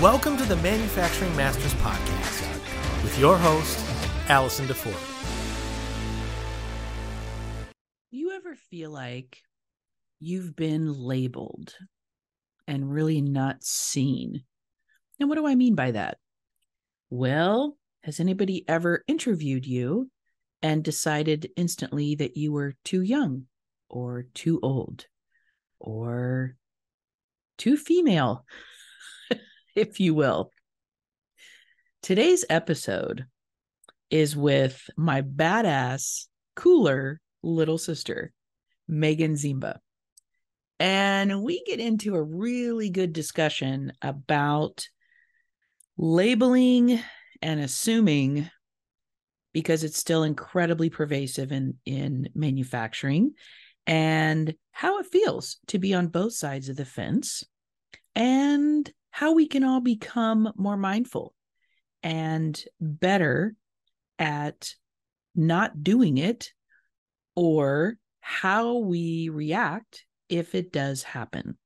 Welcome to the Manufacturing Masters Podcast with your host, Allison DeFord. You ever feel like you've been labeled and really not seen? And what do I mean by that? Well, has anybody ever interviewed you and decided instantly that you were too young or too old or too female, if you will? Today's episode is with my badass, cooler little sister, Meaghan Ziemba. And we get into a really good discussion about labeling and assuming because it's still incredibly pervasive in in manufacturing and how it feels to be on both sides of the fence and how we can all become more mindful and better at not doing it or how we react if it does happen.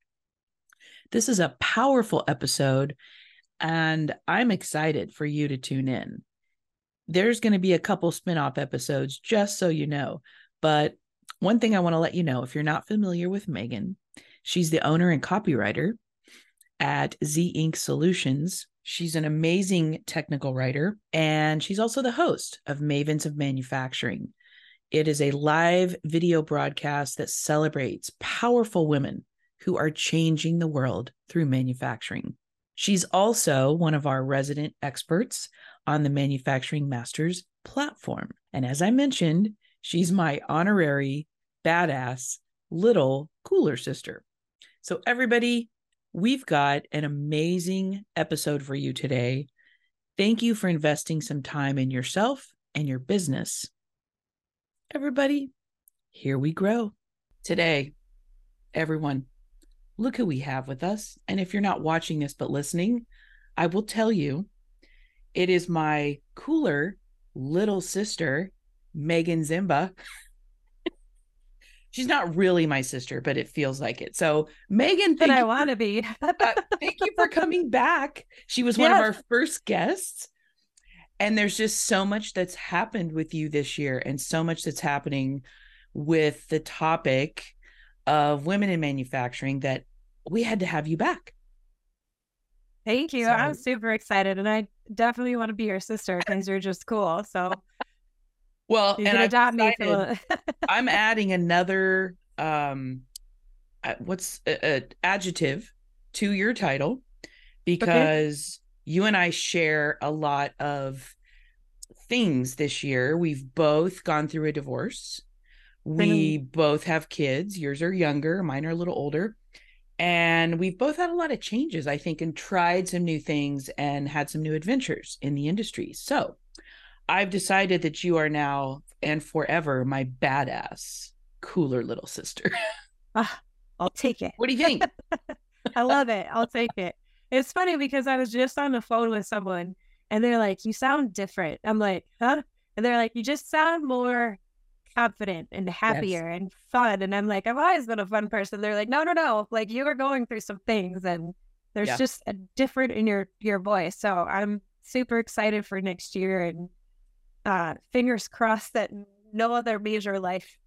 This is a powerful episode, and I'm excited for you to tune in. There's going to be a couple spin-off episodes, just so you know. But one thing I want to let you know if you're not familiar with Meaghan, she's the owner and copywriter at Z Ink Solutions. She's an amazing technical writer, and she's also the host of Mavens of Manufacturing. It is a live video broadcast that celebrates powerful women who are changing the world through manufacturing. She's also one of our resident experts on the Manufacturing Masters platform. And as I mentioned, she's my honorary, badass, little cooler sister. So, everybody, we've got an amazing episode for you today. Thank you for investing some time in yourself and your business everybody, here we grow. Today, everyone, look who we have with us. And if you're not watching this but listening, I will tell you it is my cooler little sister, Meaghan Ziemba. She's not really my sister, but it feels like it. So, Meaghan, but I want to be. uh, thank you for coming back. She was one yes. of our first guests and there's just so much that's happened with you this year and so much that's happening with the topic of women in manufacturing that we had to have you back thank you so, i'm super excited and i definitely want to be your sister because you're just cool so well you and can adopt me for... i'm adding another um uh, what's a, a adjective to your title because you and I share a lot of things this year. We've both gone through a divorce. We mm-hmm. both have kids. Yours are younger, mine are a little older. And we've both had a lot of changes, I think, and tried some new things and had some new adventures in the industry. So I've decided that you are now and forever my badass, cooler little sister. Uh, I'll take it. What do you think? I love it. I'll take it. It's funny because I was just on the phone with someone and they're like, You sound different. I'm like, Huh? And they're like, You just sound more confident and happier yes. and fun. And I'm like, I've always been a fun person. They're like, No, no, no. Like you are going through some things and there's yeah. just a different in your your voice. So I'm super excited for next year and uh fingers crossed that no other major life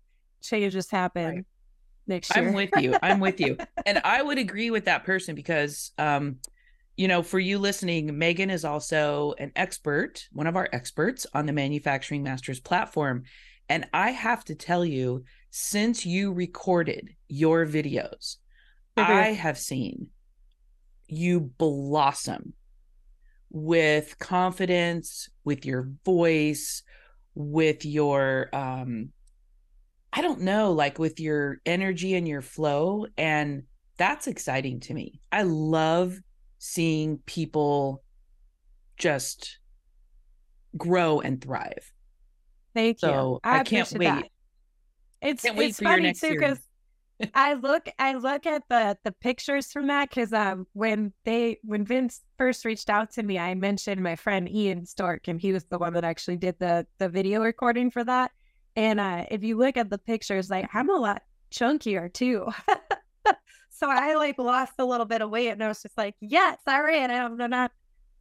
changes happen. Right. Next year. I'm with you. I'm with you. And I would agree with that person because um you know, for you listening, Meaghan is also an expert, one of our experts on the Manufacturing Masters platform. And I have to tell you, since you recorded your videos, mm-hmm. I have seen you blossom with confidence, with your voice, with your um I don't know, like with your energy and your flow and that's exciting to me. I love seeing people just grow and thrive. Thank so you. I, I can't wait. That. It's can't it's funny too because I look I look at the the pictures from that because um when they when Vince first reached out to me, I mentioned my friend Ian Stork and he was the one that actually did the the video recording for that. And uh if you look at the pictures, like I'm a lot chunkier too. so I like lost a little bit of weight and I was just like, yes, all right. I'm not,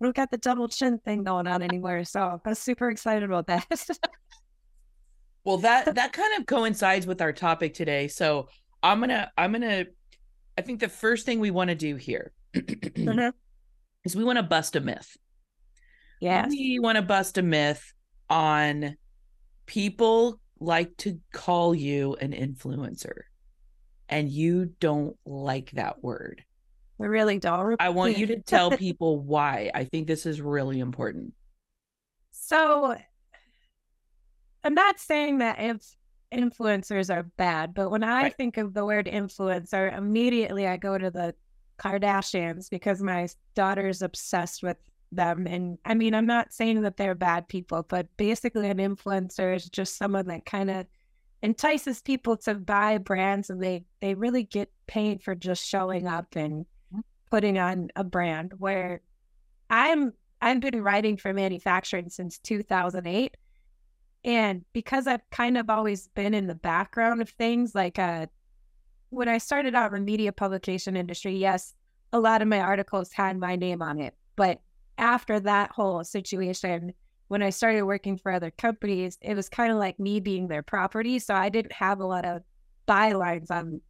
I don't got the double chin thing going on anymore. So I was super excited about that. well, that, that kind of coincides with our topic today. So I'm going to, I'm to, I think the first thing we want to do here mm-hmm. is we want to bust a myth. Yeah. We want to bust a myth on people like to call you an influencer and you don't like that word. I really don't. I want you to tell people why. I think this is really important. So, I'm not saying that if influencers are bad, but when I right. think of the word influencer, immediately I go to the Kardashians because my daughter's obsessed with them. And I mean, I'm not saying that they're bad people, but basically, an influencer is just someone that kind of entices people to buy brands and they they really get paid for just showing up and mm-hmm. putting on a brand where i'm i've been writing for manufacturing since 2008 and because i've kind of always been in the background of things like uh when i started out in the media publication industry yes a lot of my articles had my name on it but after that whole situation when I started working for other companies, it was kind of like me being their property. So I didn't have a lot of bylines on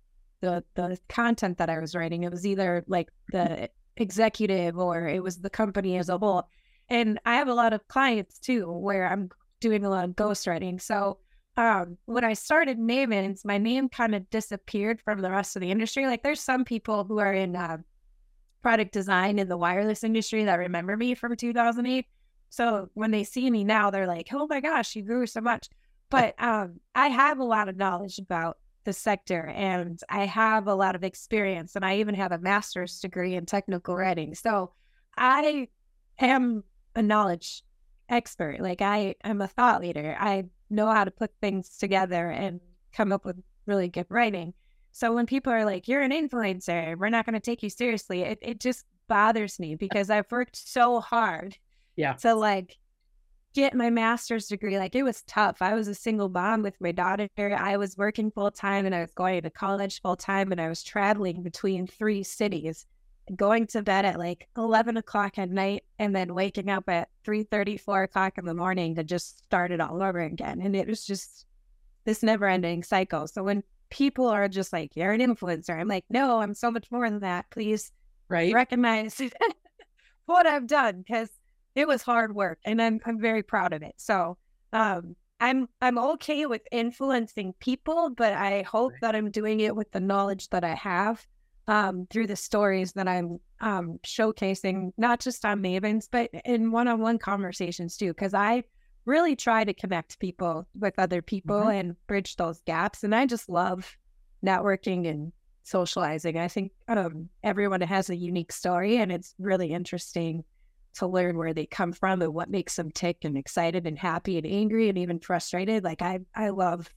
the the content that I was writing. It was either like the executive or it was the company as a whole. And I have a lot of clients too where I'm doing a lot of ghostwriting. So um, when I started Mavens, my name kind of disappeared from the rest of the industry. Like there's some people who are in uh, product design in the wireless industry that remember me from 2008 so when they see me now, they're like, "Oh my gosh, you grew so much." But um, I have a lot of knowledge about the sector, and I have a lot of experience, and I even have a master's degree in technical writing. So I am a knowledge expert. Like I I'm a thought leader. I know how to put things together and come up with really good writing. So when people are like, "You're an influencer," we're not going to take you seriously. It it just bothers me because I've worked so hard yeah. To like get my master's degree. Like it was tough. I was a single mom with my daughter. I was working full time and I was going to college full time and I was traveling between three cities, going to bed at like 11 o'clock at night and then waking up at 3 30, 4 o'clock in the morning to just start it all over again. And it was just this never ending cycle. So when people are just like, you're an influencer, I'm like, no, I'm so much more than that. Please right. recognize what I've done because it was hard work and I'm I'm very proud of it. So um I'm I'm okay with influencing people, but I hope right. that I'm doing it with the knowledge that I have um, through the stories that I'm um, showcasing, not just on Mavens, but in one-on-one conversations too. Because I really try to connect people with other people mm-hmm. and bridge those gaps, and I just love networking and socializing. I think um, everyone has a unique story, and it's really interesting to learn where they come from and what makes them tick and excited and happy and angry and even frustrated. Like I, I love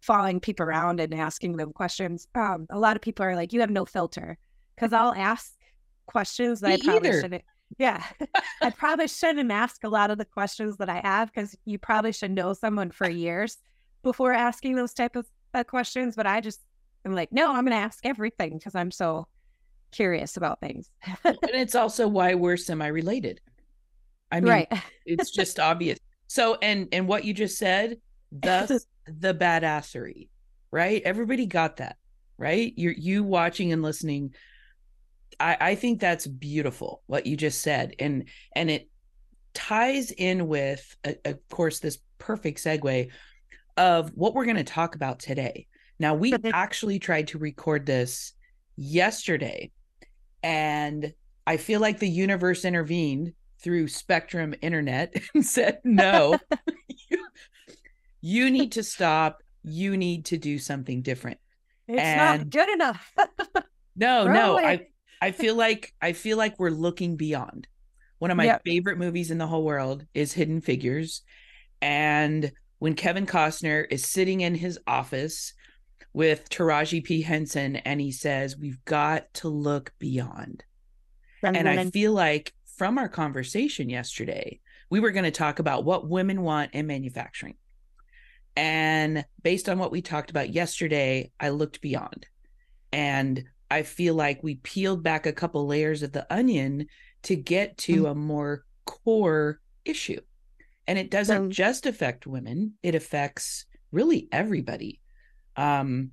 following people around and asking them questions. Um, a lot of people are like, "You have no filter," because I'll ask questions that Me I probably either. shouldn't. Yeah, I probably shouldn't ask a lot of the questions that I have because you probably should know someone for years before asking those type of uh, questions. But I just I'm like, no, I'm going to ask everything because I'm so curious about things. and it's also why we're semi-related. I mean, right. it's just obvious. So, and and what you just said, thus the badassery, right? Everybody got that, right? You're you watching and listening. I I think that's beautiful what you just said, and and it ties in with, uh, of course, this perfect segue of what we're going to talk about today. Now, we actually tried to record this yesterday and I feel like the universe intervened through Spectrum Internet and said, no, you, need to stop. You need to do something different. It's and not good enough. no, no. I, I feel like I feel like we're looking beyond. One of my yep. favorite movies in the whole world is Hidden Figures. And when Kevin Costner is sitting in his office with Taraji P. Henson, and he says, We've got to look beyond. and I feel like from our conversation yesterday, we were going to talk about what women want in manufacturing. And based on what we talked about yesterday, I looked beyond. And I feel like we peeled back a couple layers of the onion to get to mm-hmm. a more core issue. And it doesn't um, just affect women, it affects really everybody. Um,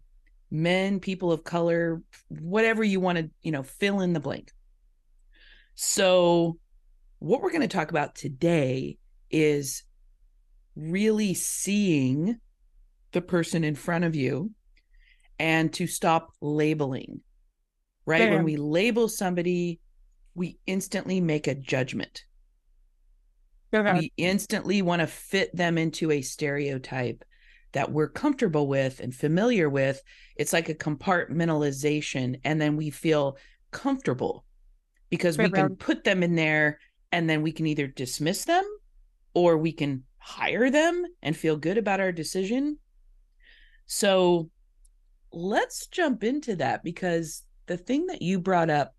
men, people of color, whatever you want to, you know, fill in the blank. So, what we're going to talk about today is really seeing the person in front of you and to stop labeling right? Damn. When we label somebody, we instantly make a judgment. Okay. We instantly want to fit them into a stereotype that we're comfortable with and familiar with. It's like a compartmentalization. And then we feel comfortable because we can put them in there and then we can either dismiss them or we can hire them and feel good about our decision. So let's jump into that because the thing that you brought up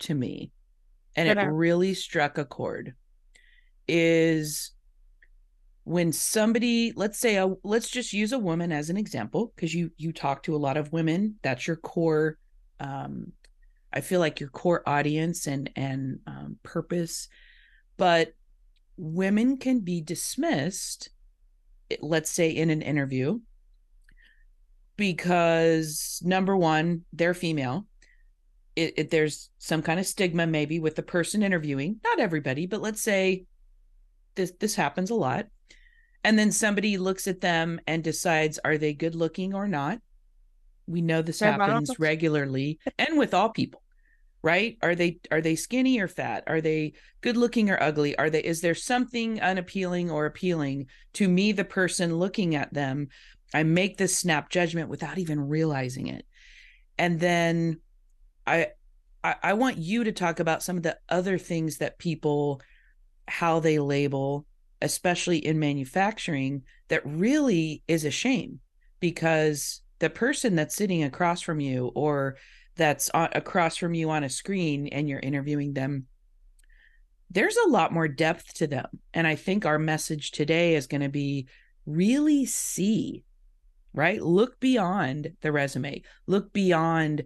to me and it really struck a chord is when somebody let's say a let's just use a woman as an example because you you talk to a lot of women. That's your core um i feel like your core audience and and um, purpose. But women can be dismissed let's say in an interview because number one they're female. It, it, there's some kind of stigma maybe with the person interviewing not everybody but let's say this this happens a lot. And then somebody looks at them and decides are they good looking or not? We know this happens regularly and with all people right? Are they are they skinny or fat? Are they good looking or ugly? Are they is there something unappealing or appealing to me the person looking at them? I make this snap judgment without even realizing it. And then I, I I want you to talk about some of the other things that people how they label especially in manufacturing that really is a shame because the person that's sitting across from you or that's on, across from you on a screen and you're interviewing them there's a lot more depth to them and i think our message today is going to be really see right look beyond the resume look beyond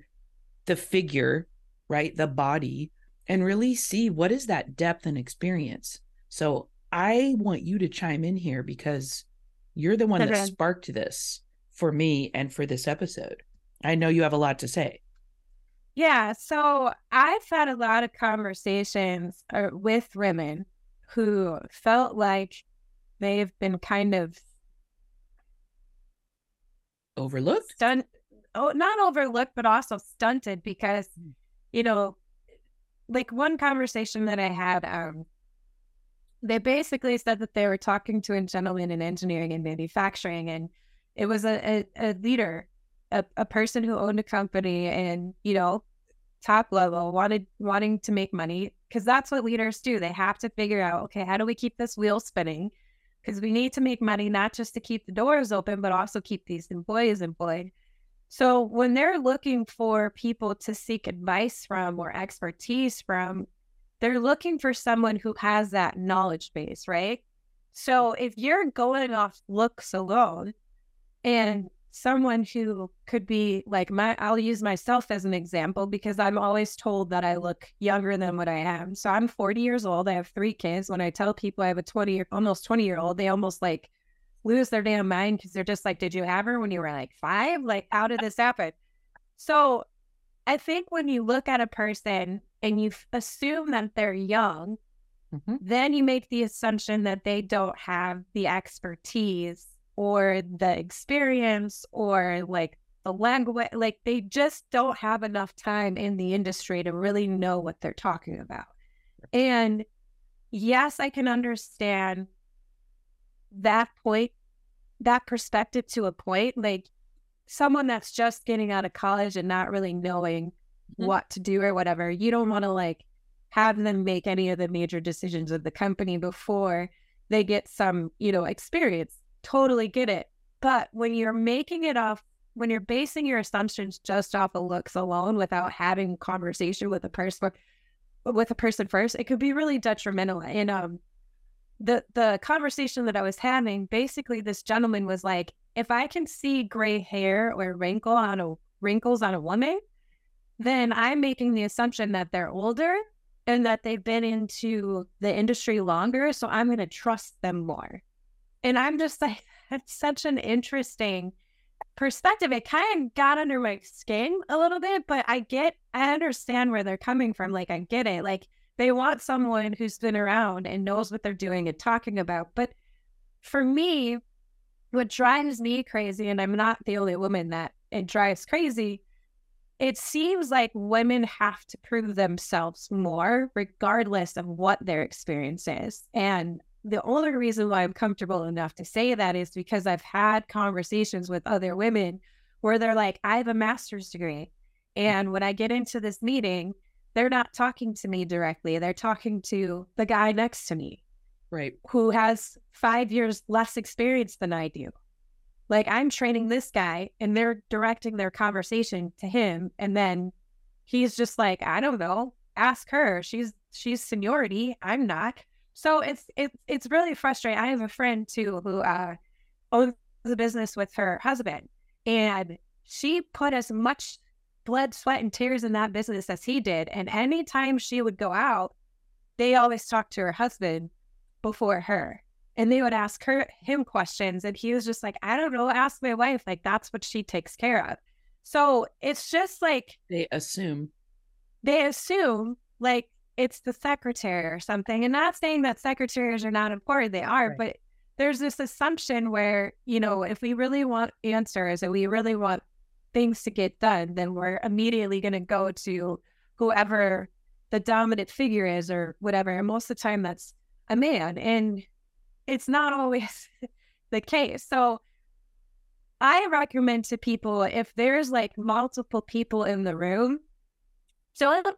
the figure, right? The body, and really see what is that depth and experience. So I want you to chime in here because you're the one okay. that sparked this for me and for this episode. I know you have a lot to say. Yeah. So I've had a lot of conversations uh, with women who felt like they've been kind of overlooked, done oh, not overlooked, but also stunted because, hmm. you know, like one conversation that I had, um, they basically said that they were talking to a gentleman in engineering and manufacturing, and it was a, a, a leader, a, a person who owned a company and, you know, top level wanted wanting to make money because that's what leaders do. They have to figure out, okay, how do we keep this wheel spinning? Because we need to make money not just to keep the doors open, but also keep these employees employed. So when they're looking for people to seek advice from or expertise from, they're looking for someone who has that knowledge base, right? So if you're going off looks alone and someone who could be like my I'll use myself as an example because I'm always told that I look younger than what I am. So I'm 40 years old. I have three kids. When I tell people I have a 20 year almost 20 year old, they almost like lose their damn mind because they're just like, did you have her when you were like five? Like, how did this happen? So I think when you look at a person and you assume that they're young, mm-hmm. then you make the assumption that they don't have the expertise or the experience or like the language, like they just don't have enough time in the industry to really know what they're talking about. And yes, I can understand that point, that perspective to a point, like someone that's just getting out of college and not really knowing mm-hmm. what to do or whatever, you don't want to like have them make any of the major decisions of the company before they get some, you know, experience. Totally get it. But when you're making it off, when you're basing your assumptions just off of looks alone without having conversation with a person with a person first, it could be really detrimental. And um the the conversation that I was having, basically this gentleman was like, if I can see gray hair or wrinkle on a wrinkles on a woman, then I'm making the assumption that they're older and that they've been into the industry longer. So I'm going to trust them more. And I'm just like, that's such an interesting perspective. It kind of got under my skin a little bit, but I get, I understand where they're coming from. Like, I get it. Like, they want someone who's been around and knows what they're doing and talking about. But for me, what drives me crazy, and I'm not the only woman that it drives crazy, it seems like women have to prove themselves more, regardless of what their experience is. And the only reason why I'm comfortable enough to say that is because I've had conversations with other women where they're like, I have a master's degree. Mm. And when I get into this meeting, they're not talking to me directly. They're talking to the guy next to me. Right. Who has five years less experience than I do. Like I'm training this guy and they're directing their conversation to him. And then he's just like, I don't know, ask her. She's she's seniority. I'm not. So it's it's it's really frustrating. I have a friend too who uh owns a business with her husband and she put as much blood, sweat, and tears in that business as he did. And anytime she would go out, they always talked to her husband before her. And they would ask her him questions. And he was just like, I don't know, ask my wife. Like that's what she takes care of. So it's just like they assume. They assume like it's the secretary or something. And not saying that secretaries are not important, they are, right. but there's this assumption where, you know, if we really want answers and we really want things to get done, then we're immediately going to go to whoever the dominant figure is or whatever. And most of the time, that's a man. And it's not always the case. So I recommend to people if there's like multiple people in the room, don't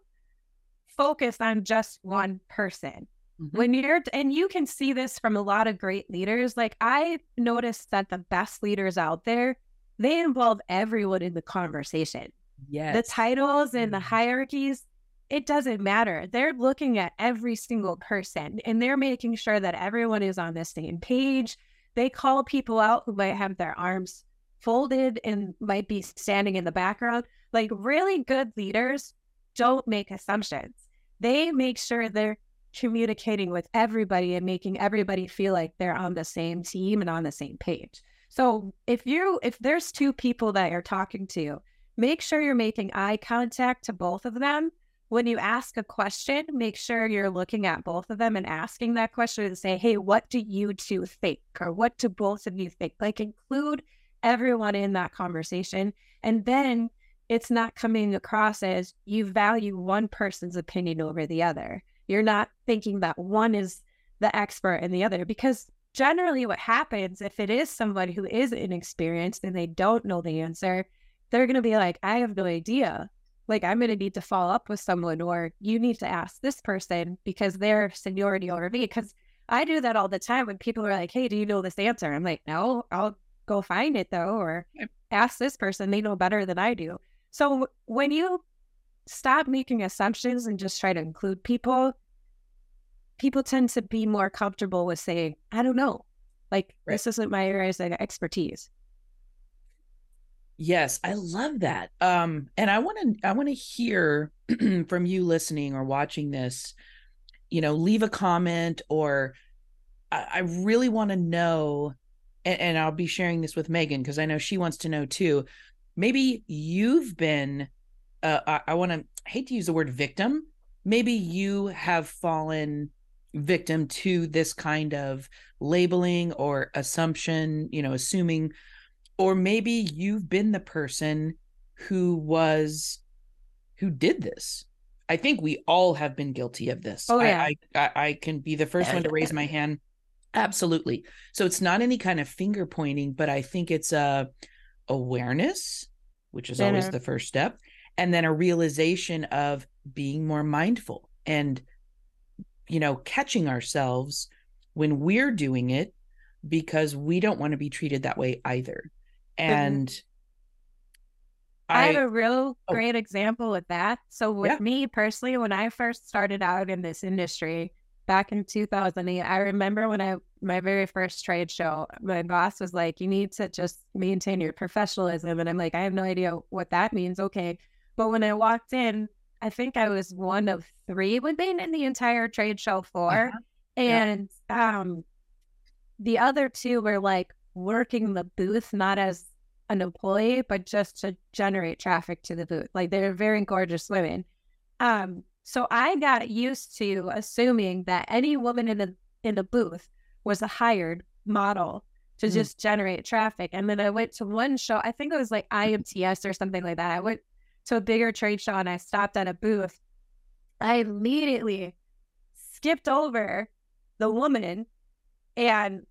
focus on just one person. Mm-hmm. When you're, and you can see this from a lot of great leaders. Like I noticed that the best leaders out there they involve everyone in the conversation. Yes. The titles and the mm-hmm. hierarchies, it doesn't matter. They're looking at every single person and they're making sure that everyone is on the same page. They call people out who might have their arms folded and might be standing in the background. Like really good leaders don't make assumptions. They make sure they're communicating with everybody and making everybody feel like they're on the same team and on the same page. So if you if there's two people that you're talking to, make sure you're making eye contact to both of them. When you ask a question, make sure you're looking at both of them and asking that question and say, "Hey, what do you two think?" or "What do both of you think?" Like include everyone in that conversation, and then it's not coming across as you value one person's opinion over the other. You're not thinking that one is the expert and the other because generally what happens if it is somebody who is inexperienced and they don't know the answer, they're going to be like, I have no idea. Like, I'm going to need to follow up with someone, or you need to ask this person because they're seniority over me. Because I do that all the time when people are like, Hey, do you know this answer? I'm like, No, I'll go find it though, or ask this person. They know better than I do. So when you stop making assumptions and just try to include people, people tend to be more comfortable with saying, I don't know. Like right. this isn't my area of expertise. Yes, I love that. Um, and I want to I want to hear from you listening or watching this, you know, leave a comment or I, I really want to know, and, and I'll be sharing this with Meaghan because I know she wants to know too. Maybe you've been uh, I, I want to hate to use the word victim. Maybe you have fallen victim to this kind of labeling or assumption, you know, assuming, or maybe you've been the person who was who did this. I think we all have been guilty of this. Oh, yeah. I, I, I can be the first one to raise my hand. Absolutely. So it's not any kind of finger pointing, but I think it's a awareness, which is always the first step, and then a realization of being more mindful and you know, catching ourselves when we're doing it because we don't want to be treated that way either. Mm-hmm. And I, I, have a real oh. great example with that. So with yeah. me personally, when I first started out in this industry back in 2008, I remember when I my very first trade show, my boss was like, "You need to just maintain your professionalism," and I'm like, "I have no idea what that means." Okay, But when I walked in, I think I was one of three women in the entire trade show floor. Uh-huh. And um the other two were like working the booth not as an employee, but just to generate traffic to the booth. Like they're very gorgeous women. Um, so I got used to assuming that any woman in the in the booth was a hired model to Mm. just generate traffic. And then I went to one show, I think it was like IMTS or something like that. I went to a bigger trade show and I stopped at a booth. I immediately skipped over the woman and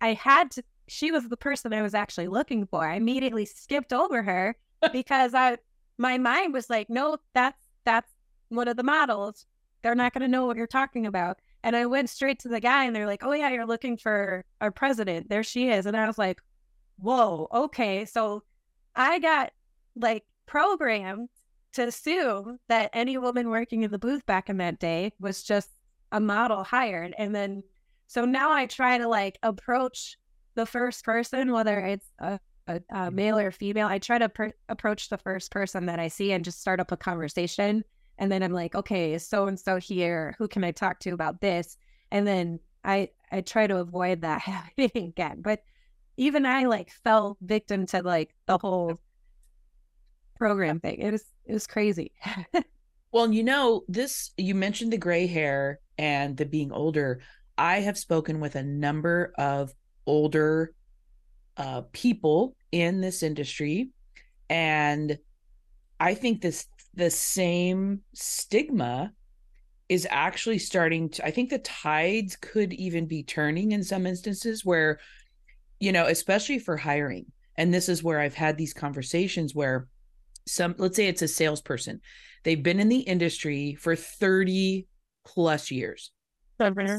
I had to she was the person I was actually looking for. I immediately skipped over her because I my mind was like, no, that's that's one of the models. They're not gonna know what you're talking about. And I went straight to the guy and they're like, Oh yeah, you're looking for our president. There she is. And I was like, Whoa, okay. So I got like programmed to assume that any woman working in the booth back in that day was just a model hired. And then so now I try to like approach the first person, whether it's a, a, a male or female. I try to approach the first person that I see and just start up a conversation. And then I'm like, okay, so and so here. Who can I talk to about this? And then I I try to avoid that happening again. But even I like fell victim to like the whole program thing. It was it was crazy. Well, you know, this you mentioned the gray hair and the being older. I have spoken with a number of older uh, people in this industry, and I think this the same stigma is actually starting to. I think the tides could even be turning in some instances where, you know, especially for hiring. And this is where I've had these conversations where some, let's say it's a salesperson, they've been in the industry for 30 plus years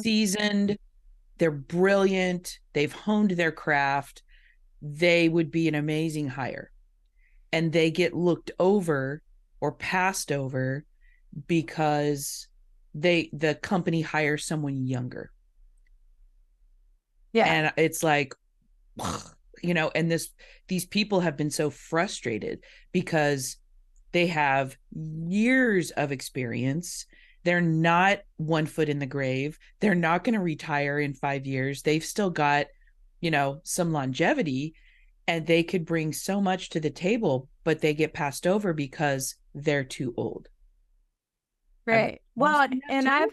seasoned they're brilliant they've honed their craft they would be an amazing hire and they get looked over or passed over because they the company hires someone younger. Yeah. and it's like you know and this these people have been so frustrated because they have years of experience. They're not one foot in the grave. They're not going to retire in 5 years. They've still got you know some longevity and they could bring so much to the table but they get passed over because they're too old Right. Well, and too. I've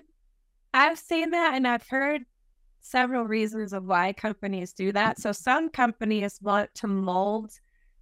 I've seen that and I've heard several reasons of why companies do that. So some companies want to mold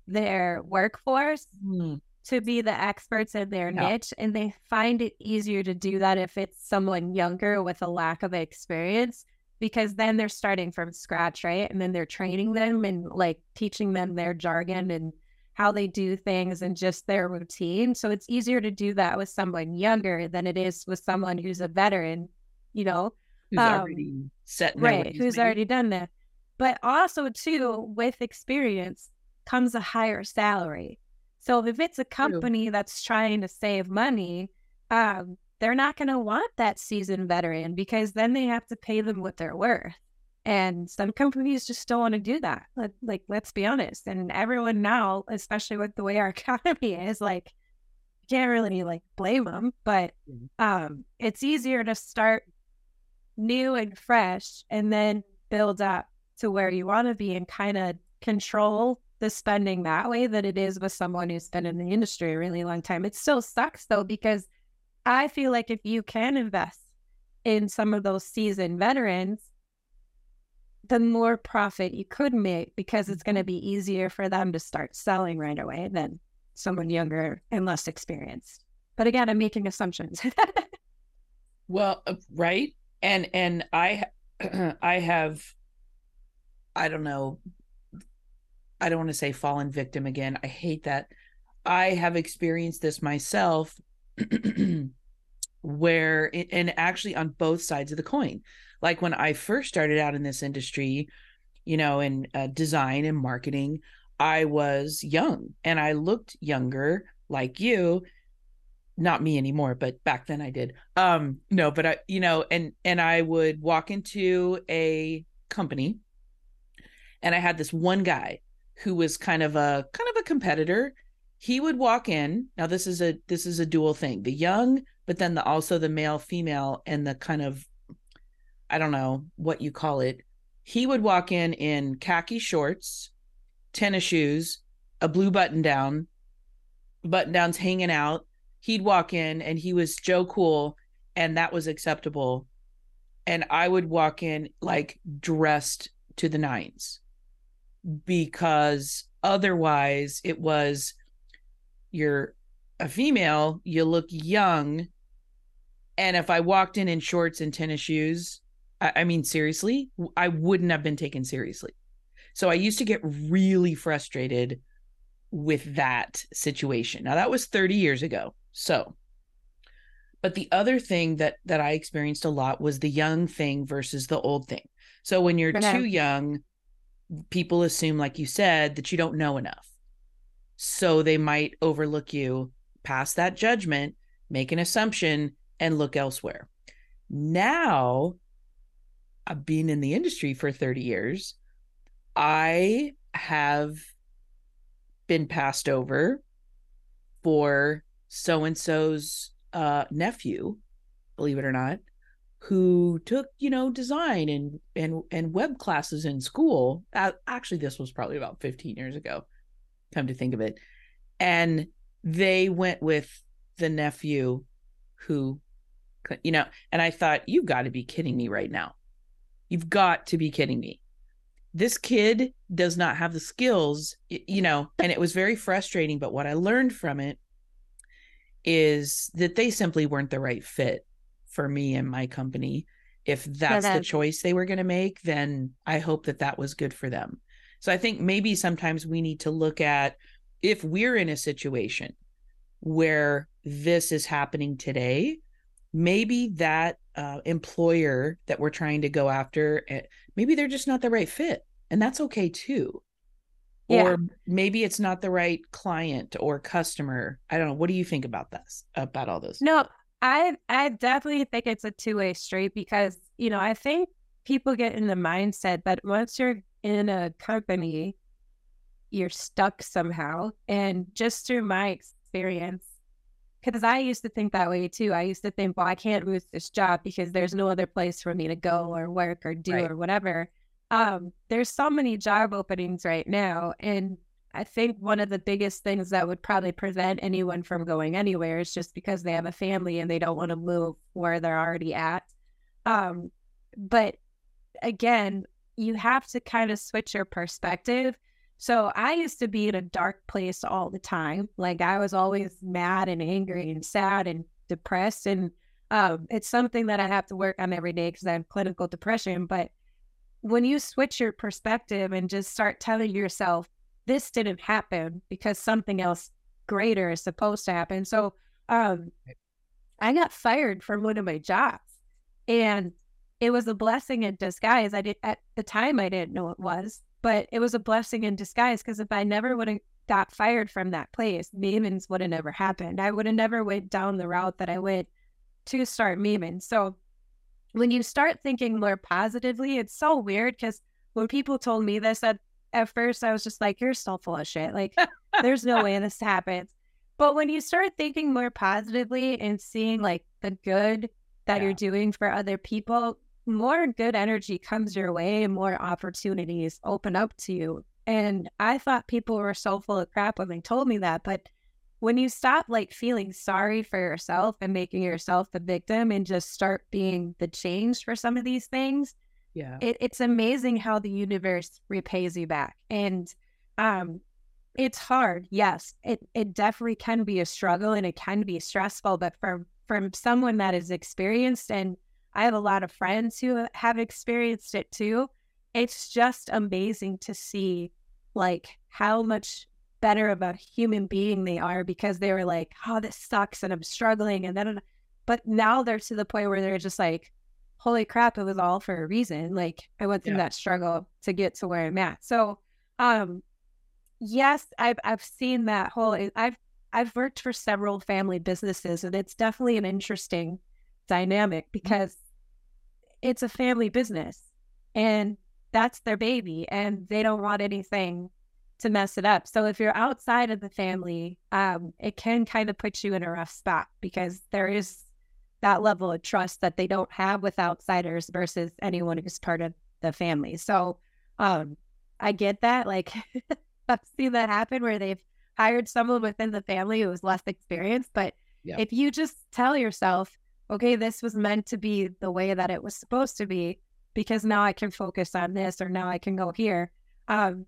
their workforce Hmm. to be the experts in their Yeah. niche and they find it easier to do that if it's someone younger with a lack of experience because then they're starting from scratch, right? And then they're training them and like teaching them their jargon and how they do things and just their routine. So it's easier to do that with someone younger than it is with someone who's a veteran, you know, who's Um, already set right? Who's maybe. already done that. But also, too, with experience comes a higher salary. So if it's a company that's trying to save money, um, they're not going to want that seasoned veteran because then they have to pay them what they're worth. And some companies just don't want to do that. Like, like, let's be honest. And everyone now, especially with the way our economy is, like, you can't really like blame them. But Mhm. um, it's easier to start new and fresh and then build up to where you want to be and kind of control the spending that way than it is with someone who's been in the industry a really long time. It still sucks though, because I feel like if you can invest in some of those seasoned veterans, the more profit you could make because it's going to be easier for them to start selling right away than someone younger and less experienced. But again, I'm making assumptions. Well, uh, right, and and I, I have, I don't know, I don't want to say fallen victim again. I hate that. I have experienced this myself, where and actually on both sides of the coin. Like when I first started out in this industry, you know, in uh, design and marketing, I was young and I looked younger, like you, not me anymore but back then i did um no but i you know and and i would walk into a company and i had this one guy who was kind of a kind of a competitor he would walk in. Now this is a this is a dual thing. The young, but then the also the male female and the kind of I don't know what you call it. He would walk in in khaki shorts, tennis shoes, a blue button down, button downs hanging out. He'd walk in and he was Joe Cool and that was acceptable. And I would walk in like dressed to the nines because otherwise it was you're a female, you look young. And if I walked in in shorts and tennis shoes, I, I mean, seriously, I wouldn't have been taken seriously. So I used to get really frustrated with that situation. Now that was 30 years ago. So but the other thing that that I experienced a lot was the young thing versus the old thing. So when you're too young, people assume like you said that you don't know enough. So they might overlook you, pass that judgment, make an assumption, and look elsewhere. Now, I've been in the industry for 30 years. I have been passed over for so and so's uh, nephew, believe it or not, who took you know design and and and web classes in school. Uh, actually, this was probably about 15 years ago come to think of it. And they went with the nephew who, you know, and I thought, you've got to be kidding me right now. You've got to be kidding me. This kid does not have the skills, you know, and it was very frustrating. But what I learned from it is that they simply weren't the right fit for me and my company. If that's the choice they were going to make, then I hope that that was good for them. So I think maybe sometimes we need to look at if we're in a situation where this is happening today, maybe that uh, employer that we're trying to go after, eh, maybe they're just not the right fit. And that's okay too. Yeah. Or maybe it's not the right client or customer. I don't know. What do you think about this? About all this? No, I I definitely think it's a two way street because you know I think people get in the mindset that once you're in a company, you're stuck somehow. And just through my experience, because I used to think that way too. I used to think, well, I can't lose this job because there's no other place for me to go or work or do right. or whatever. Um, there's so many job openings right now. And I think one of the biggest things that would probably prevent anyone from going anywhere is just because they have a family and they don't want to move where they're already at. Um, but again, you have to kind of switch your perspective. So I used to be in a dark place all the time. Like I was always mad and angry and sad and depressed. And um, it's something that I have to work on every day because I have clinical depression. But when you switch your perspective and just start telling yourself, this didn't happen because something else greater is supposed to happen. So um, I got fired from one of my jobs. And it was a blessing in disguise. I did at the time I didn't know it was, but it was a blessing in disguise because if I never would have got fired from that place, Mavens would have never happened. I would have never went down the route that I went to start Mavens. So when you start thinking more positively, it's so weird because when people told me this at, at first, I was just like, you're still full of shit. Like, there's no way this happens. But when you start thinking more positively and seeing like the good that yeah. you're doing for other people, more good energy comes your way more opportunities open up to you. And I thought people were so full of crap when they told me that. But when you stop like feeling sorry for yourself and making yourself the victim and just start being the change for some of these things, yeah, it, it's amazing how the universe repays you back. And um, it's hard, yes. It it definitely can be a struggle and it can be stressful. But from from someone that is experienced and I have a lot of friends who have experienced it too. It's just amazing to see like how much better of a human being they are because they were like, oh, this sucks and I'm struggling. And then, but now they're to the point where they're just like, holy crap, it was all for a reason. Like I went through yeah. that struggle to get to where I'm at. So, um, yes, I've, I've seen that whole, I've, I've worked for several family businesses and it's definitely an interesting dynamic because it's a family business and that's their baby and they don't want anything to mess it up. So if you're outside of the family, um, it can kind of put you in a rough spot because there is that level of trust that they don't have with outsiders versus anyone who's part of the family. So um, I get that. Like I've seen that happen where they've hired someone within the family who was less experienced. But yeah. if you just tell yourself, okay, this was meant to be the way that it was supposed to be, because now I can focus on this or now I can go here. Um,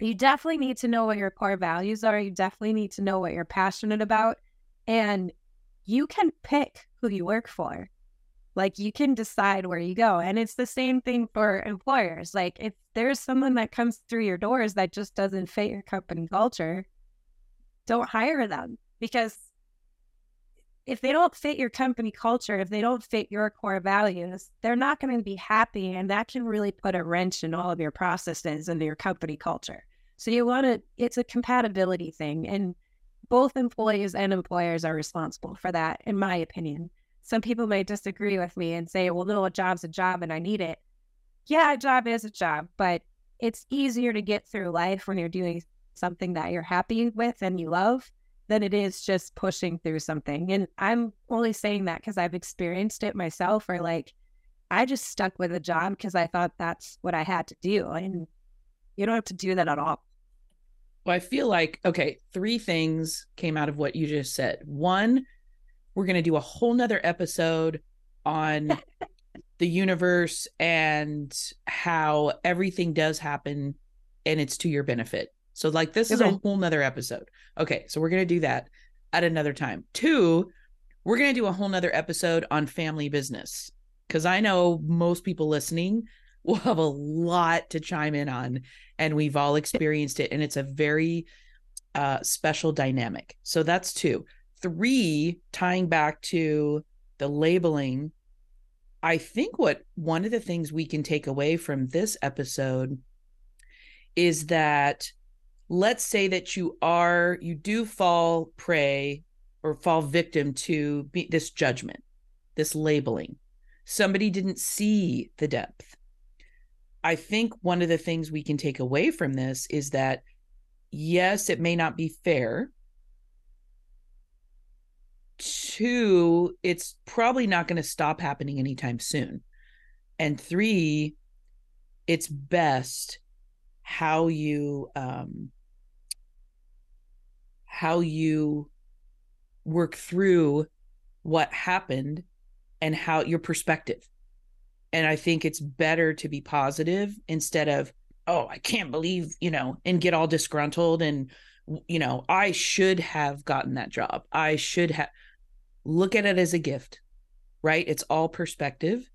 you definitely need to know what your core values are. You definitely need to know what you're passionate about. And you can pick who you work for. Like you can decide where you go. And it's the same thing for employers. Like if there's someone that comes through your doors that just doesn't fit your company culture, don't hire them because if they don't fit your company culture, if they don't fit your core values, they're not going to be happy. And that can really put a wrench in all of your processes and your company culture. So you want to, it's a compatibility thing. And both employees and employers are responsible for that, in my opinion. Some people may disagree with me and say, well, no, a job's a job and I need it. Yeah, a job is a job, but it's easier to get through life when you're doing something that you're happy with and you love than it is just pushing through something. And I'm only saying that because I've experienced it myself, or like I just stuck with a job because I thought that's what I had to do. And you don't have to do that at all. Well, I feel like, okay, three things came out of what you just said. One, we're going to do a whole nother episode on the universe and how everything does happen and it's to your benefit. So, like, this is a whole nother episode. Okay, so we're going to do that at another time. Two, we're going to do a whole nother episode on family business because I know most people listening will have a lot to chime in on, and we've all experienced it, and it's a very uh, special dynamic. So, that's two. Three, tying back to the labeling, I think what one of the things we can take away from this episode is that let's say that you are you do fall prey or fall victim to be, this judgment this labeling. Somebody didn't see the depth. I think one of the things we can take away from this is that yes it may not be fair. Two it's probably not going to stop happening anytime soon. And three it's best how you um how you work through what happened and how your perspective. And I think it's better to be positive instead of, oh, I can't believe, you know, and get all disgruntled and, you know, I should have gotten that job. I should have. Look at it as a gift, right? It's all perspective.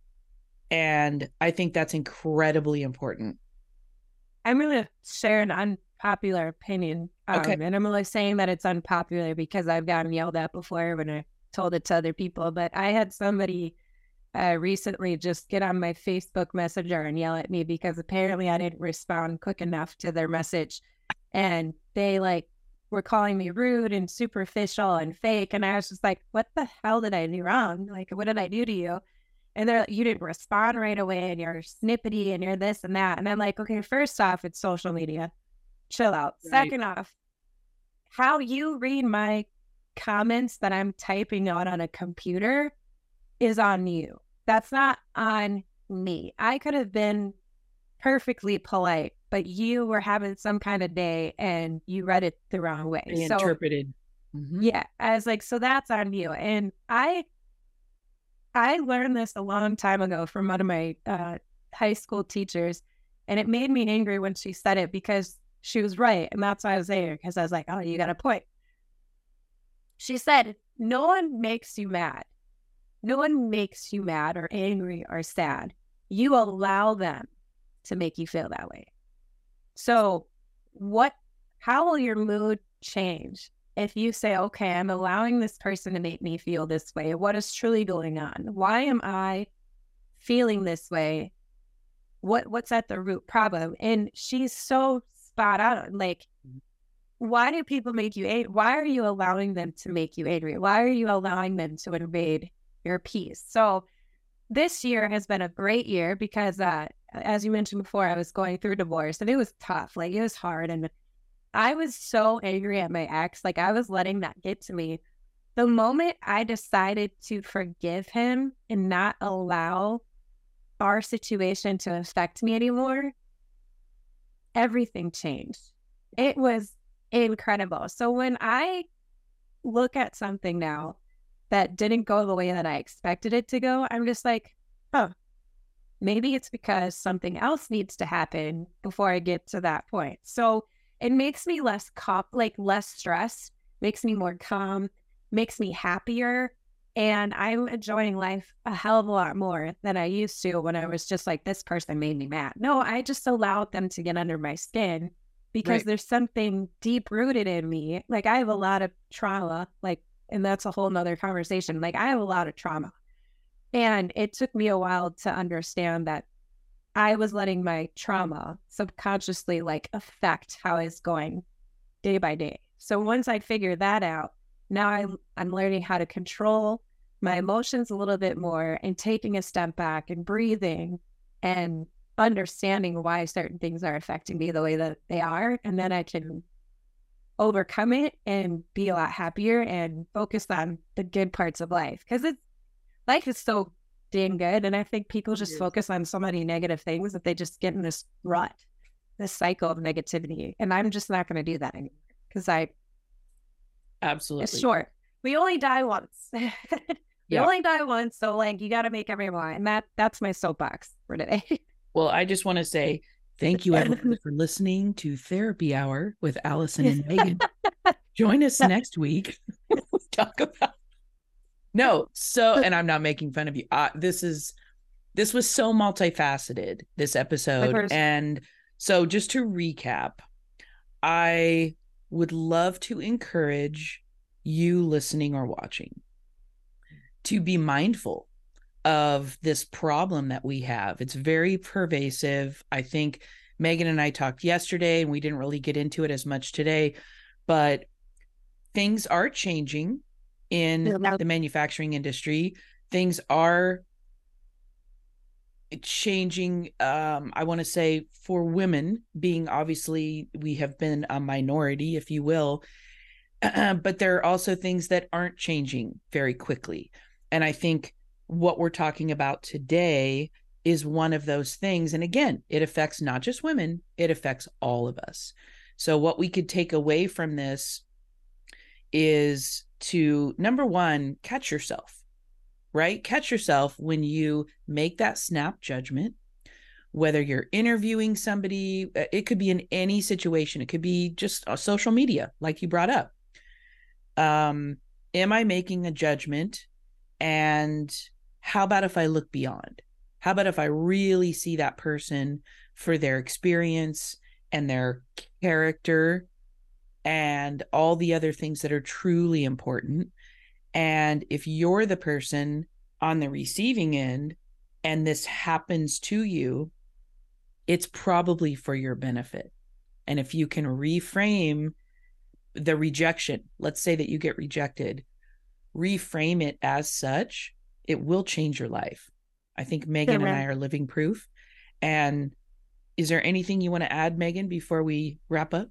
And I think that's incredibly important. I'm going to share an unpopular opinion um, okay. And I'm only saying that it's unpopular because I've gotten yelled at before when I told it to other people. But I had somebody uh, recently just get on my Facebook Messenger and yell at me because apparently I didn't respond quick enough to their message. And they like were calling me rude and superficial and fake. And I was just like, what the hell did I do wrong? Like, what did I do to you? And they're like, you didn't respond right away and you're snippety and you're this and that. And I'm like, okay, first off, it's social media chill out. Right. Second off, how you read my comments that I'm typing out on a computer is on you. That's not on me. I could have been perfectly polite, but you were having some kind of day and you read it the wrong way. So, interpreted. Mm-hmm. Yeah. I was like, so that's on you. And I I learned this a long time ago from one of my uh, high school teachers, and it made me angry when she said it because she was right. And that's why I was there because I was like, oh, you got a point. She said, no one makes you mad. No one makes you mad or angry or sad. You allow them to make you feel that way. So, what, how will your mood change if you say, okay, I'm allowing this person to make me feel this way? What is truly going on? Why am I feeling this way? What what's at the root problem? And she's so spot on. Like, mm-hmm. why do people make you angry? Why are you allowing them to make you angry? Why are you allowing them to invade your peace? So, this year has been a great year because, uh, as you mentioned before, I was going through divorce and it was tough. Like, it was hard. And I was so angry at my ex. Like I was letting that get to me. The moment I decided to forgive him and not allow our situation to affect me anymore, everything changed. It was incredible. So when I look at something now that didn't go the way that I expected it to go, I'm just like, oh, maybe it's because something else needs to happen before I get to that point. So it makes me less cop like less stressed, makes me more calm, makes me happier. And I'm enjoying life a hell of a lot more than I used to when I was just like, this person made me mad. No, I just allowed them to get under my skin because right. there's something deep rooted in me. Like I have a lot of trauma, like, and that's a whole nother conversation. Like I have a lot of trauma. And it took me a while to understand that I was letting my trauma subconsciously like affect how I was going day by day. So once I figured that out, now I'm, I'm learning how to control my emotions a little bit more and taking a step back and breathing and understanding why certain things are affecting me the way that they are. And then I can overcome it and be a lot happier and focus on the good parts of life. Because it's life is so dang good. And I think people just mm-hmm. focus on so many negative things that they just get in this rut, this cycle of negativity. And I'm just not going to do that anymore because I absolutely it's short. We only die once. we yeah. only die once. So like you gotta make everyone and that that's my soapbox for today. Well, I just want to say thank you everyone for listening to Therapy Hour with Allison and Meaghan. Join us next week. we talk about no. So, and I'm not making fun of you. Uh, this is this was so multifaceted this episode, and so just to recap, I would love to encourage you listening or watching to be mindful of this problem that we have. It's very pervasive. I think Meaghan and I talked yesterday and we didn't really get into it as much today, but things are changing in the manufacturing industry. Things are changing um i want to say for women being obviously we have been a minority if you will but there are also things that aren't changing very quickly and i think what we're talking about today is one of those things. And again, it affects not just women, it affects all of us. So, what we could take away from this is to number one, catch yourself, right? Catch yourself when you make that snap judgment, whether you're interviewing somebody, uh, it could be in any situation, it could be just a social media, like you brought up. Um, am I making a judgment and how about if I look beyond? How about if I really see that person for their experience and their character and all the other things that are truly important? And if you're the person on the receiving end and this happens to you, it's probably for your benefit. And if you can reframe the rejection, let's say that you get rejected, reframe it as such it will change your life. I think Meaghan and I are living proof. And is there anything you want to add, Meaghan, before we wrap up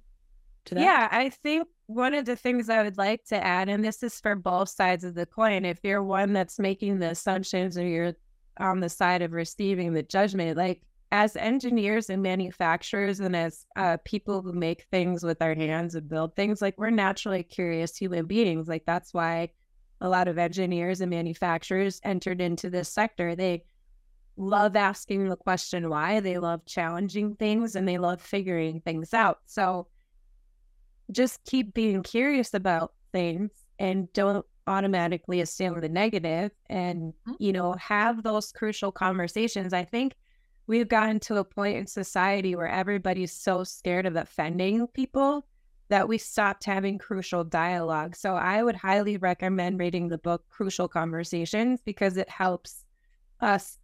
to that? Yeah, I think one of the things I would like to add, and this is for both sides of the coin, if you're one that's making the assumptions or you're on the side of receiving the judgment, like as engineers and manufacturers and as uh, people who make things with our hands and build things, like we're naturally curious human beings. Like that's why a lot of engineers and manufacturers entered into this sector. They love asking the question why, they love challenging things, and they love figuring things out. So just keep being curious about things and don't automatically assume the negative and mm-hmm. you know have those crucial conversations i think we've gotten to a point in society where everybody's so scared of offending people that we stopped having crucial dialogue. So I would highly recommend reading the book Crucial Conversations because it helps us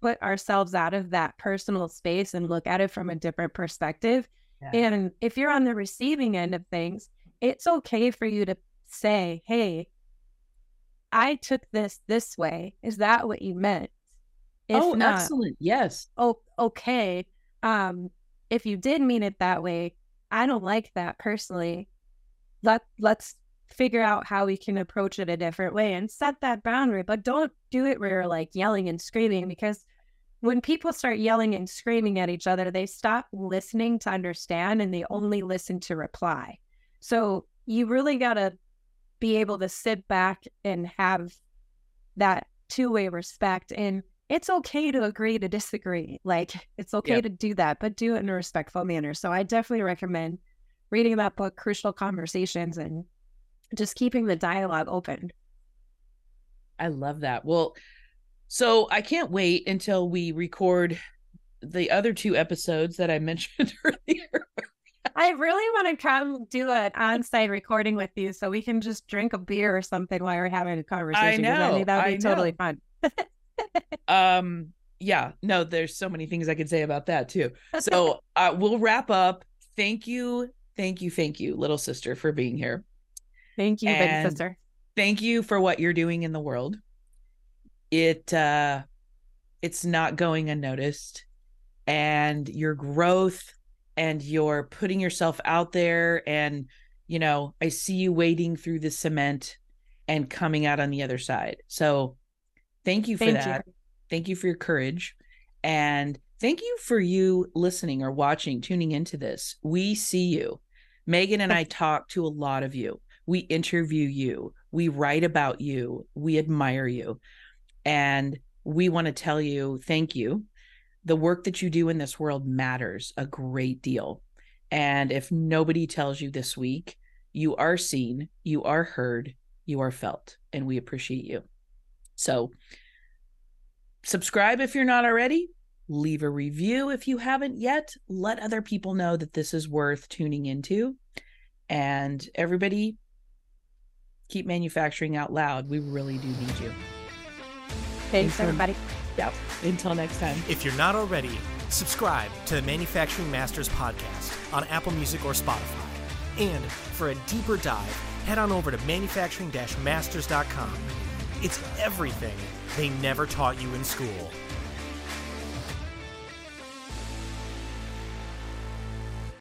put ourselves out of that personal space and look at it from a different perspective. Yeah. And if you're on the receiving end of things, it's okay for you to say, "Hey, I took this this way. Is that what you meant?" If oh, not, excellent. Yes. Oh, okay. Um, if you did mean it that way, I don't like that personally. Let let's figure out how we can approach it a different way and set that boundary, but don't do it where you're like yelling and screaming because when people start yelling and screaming at each other, they stop listening to understand and they only listen to reply. So you really got to be able to sit back and have that two way respect. And it's okay to agree to disagree. Like it's okay yep. to do that, but do it in a respectful manner. So I definitely recommend reading that book, Crucial Conversations, and just keeping the dialogue open. I love that. Well, so I can't wait until we record the other two episodes that I mentioned earlier. I really want to come do an on-site recording with you so we can just drink a beer or something while we're having a conversation. I know. That would be totally fun. um yeah, no, there's so many things I could say about that too. So uh, we'll wrap up. Thank you, thank you, thank you, little sister, for being here. Thank you, and big sister. Thank you for what you're doing in the world. It uh it's not going unnoticed. And your growth and your putting yourself out there and you know, I see you wading through the cement and coming out on the other side. So thank you for thank that. You. Thank you for your courage. And thank you for you listening or watching, tuning into this. We see you. Meaghan and I talk to a lot of you we interview you, we write about you, we admire you. And we want to tell you thank you. The work that you do in this world matters a great deal. And if nobody tells you this week, you are seen, you are heard, you are felt, and we appreciate you. So, subscribe if you're not already. Leave a review if you haven't yet. Let other people know that this is worth tuning into. And everybody, keep manufacturing out loud. We really do need you. Thanks, everybody. Yep. Until next time. If you're not already, subscribe to the Manufacturing Masters podcast on Apple Music or Spotify. And for a deeper dive, head on over to manufacturing masters.com. It's everything they never taught you in school.